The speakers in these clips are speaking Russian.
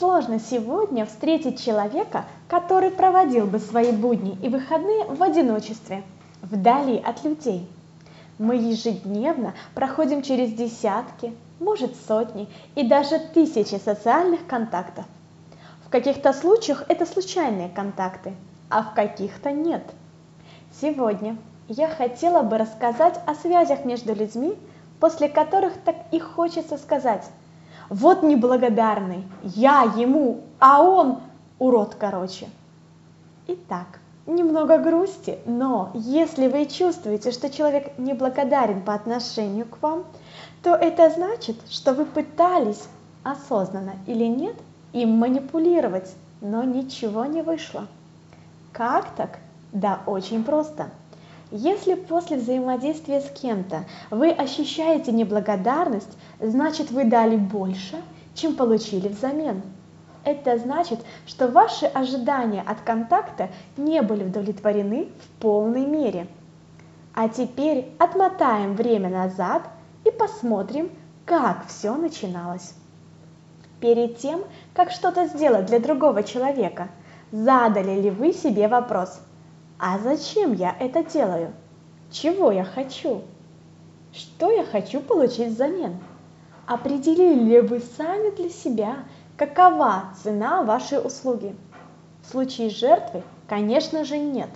Сложно сегодня встретить человека, который проводил бы свои будни и выходные в одиночестве, вдали от людей. Мы ежедневно проходим через десятки, может сотни и даже тысячи социальных контактов. В каких-то случаях это случайные контакты, а в каких-то нет. Сегодня я хотела бы рассказать о связях между людьми, после которых так и хочется сказать «Вот неблагодарный, я ему, а он урод короче». Итак, немного грусти, но если вы чувствуете, что человек неблагодарен по отношению к вам, то это значит, что вы пытались, осознанно или нет, им манипулировать, но ничего не вышло. Как так? Да очень просто. Если после взаимодействия с кем-то вы ощущаете неблагодарность, значит вы дали больше, чем получили взамен. Это значит, что ваши ожидания от контакта не были удовлетворены в полной мере. А теперь отмотаем время назад и посмотрим, как все начиналось. Перед тем, как что-то сделать для другого человека, задали ли вы себе вопрос, а зачем я это делаю? Чего я хочу? Что я хочу получить взамен? Определили ли вы сами для себя, какова цена вашей услуги? В случае жертвы, конечно же, нет.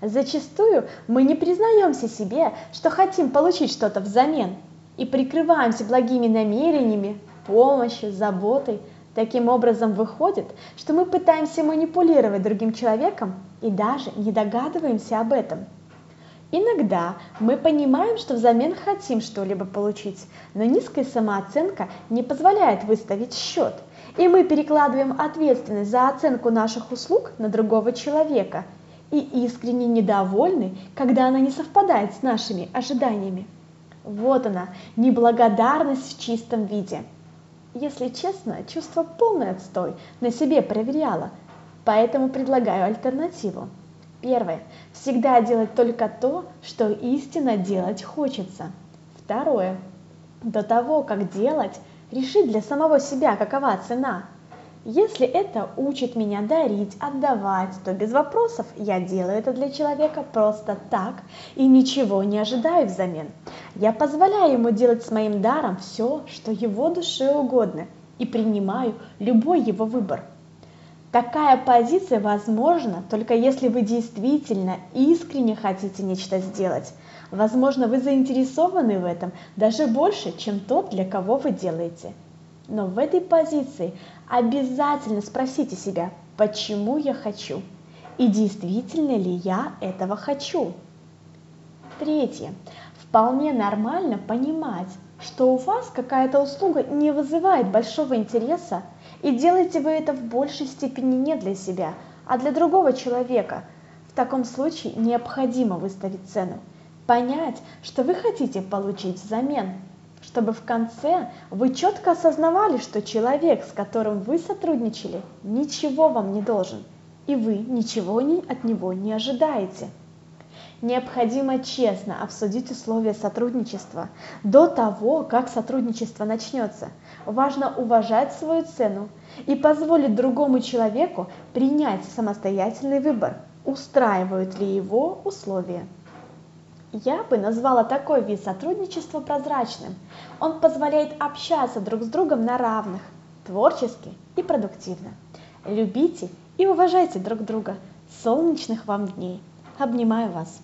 Зачастую мы не признаемся себе, что хотим получить что-то взамен, и прикрываемся благими намерениями, помощью, заботой. Таким образом выходит, что мы пытаемся манипулировать другим человеком и даже не догадываемся об этом. Иногда мы понимаем, что взамен хотим что-либо получить, но низкая самооценка не позволяет выставить счет, и мы перекладываем ответственность за оценку наших услуг на другого человека и искренне недовольны, когда она не совпадает с нашими ожиданиями. Вот она, неблагодарность в чистом виде. Если честно, чувство полный отстой, на себе проверяла, поэтому предлагаю альтернативу. Первое. Всегда делать только то, что истинно делать хочется. Второе. До того, как делать, решить для самого себя, какова цена – если это учит меня дарить, отдавать, то без вопросов я делаю это для человека просто так и ничего не ожидаю взамен. Я позволяю ему делать с моим даром все, что его душе угодно, и принимаю любой его выбор. Такая позиция возможна только если вы действительно искренне хотите нечто сделать. Возможно, вы заинтересованы в этом даже больше, чем тот, для кого вы делаете. Но в этой позиции обязательно спросите себя, почему я хочу и действительно ли я этого хочу. Третье. Вполне нормально понимать, что у вас какая-то услуга не вызывает большого интереса, и делаете вы это в большей степени не для себя, а для другого человека. В таком случае необходимо выставить цену, понять, что вы хотите получить взамен – чтобы в конце вы четко осознавали, что человек, с которым вы сотрудничали, ничего вам не должен, и вы ничего от него не ожидаете. Необходимо честно обсудить условия сотрудничества до того, как сотрудничество начнется. Важно уважать свою цену и позволить другому человеку принять самостоятельный выбор, устраивают ли его условия. Я бы назвала такой вид сотрудничества прозрачным. Он позволяет общаться друг с другом на равных, творчески и продуктивно. Любите и уважайте друг друга. Солнечных вам дней. Обнимаю вас.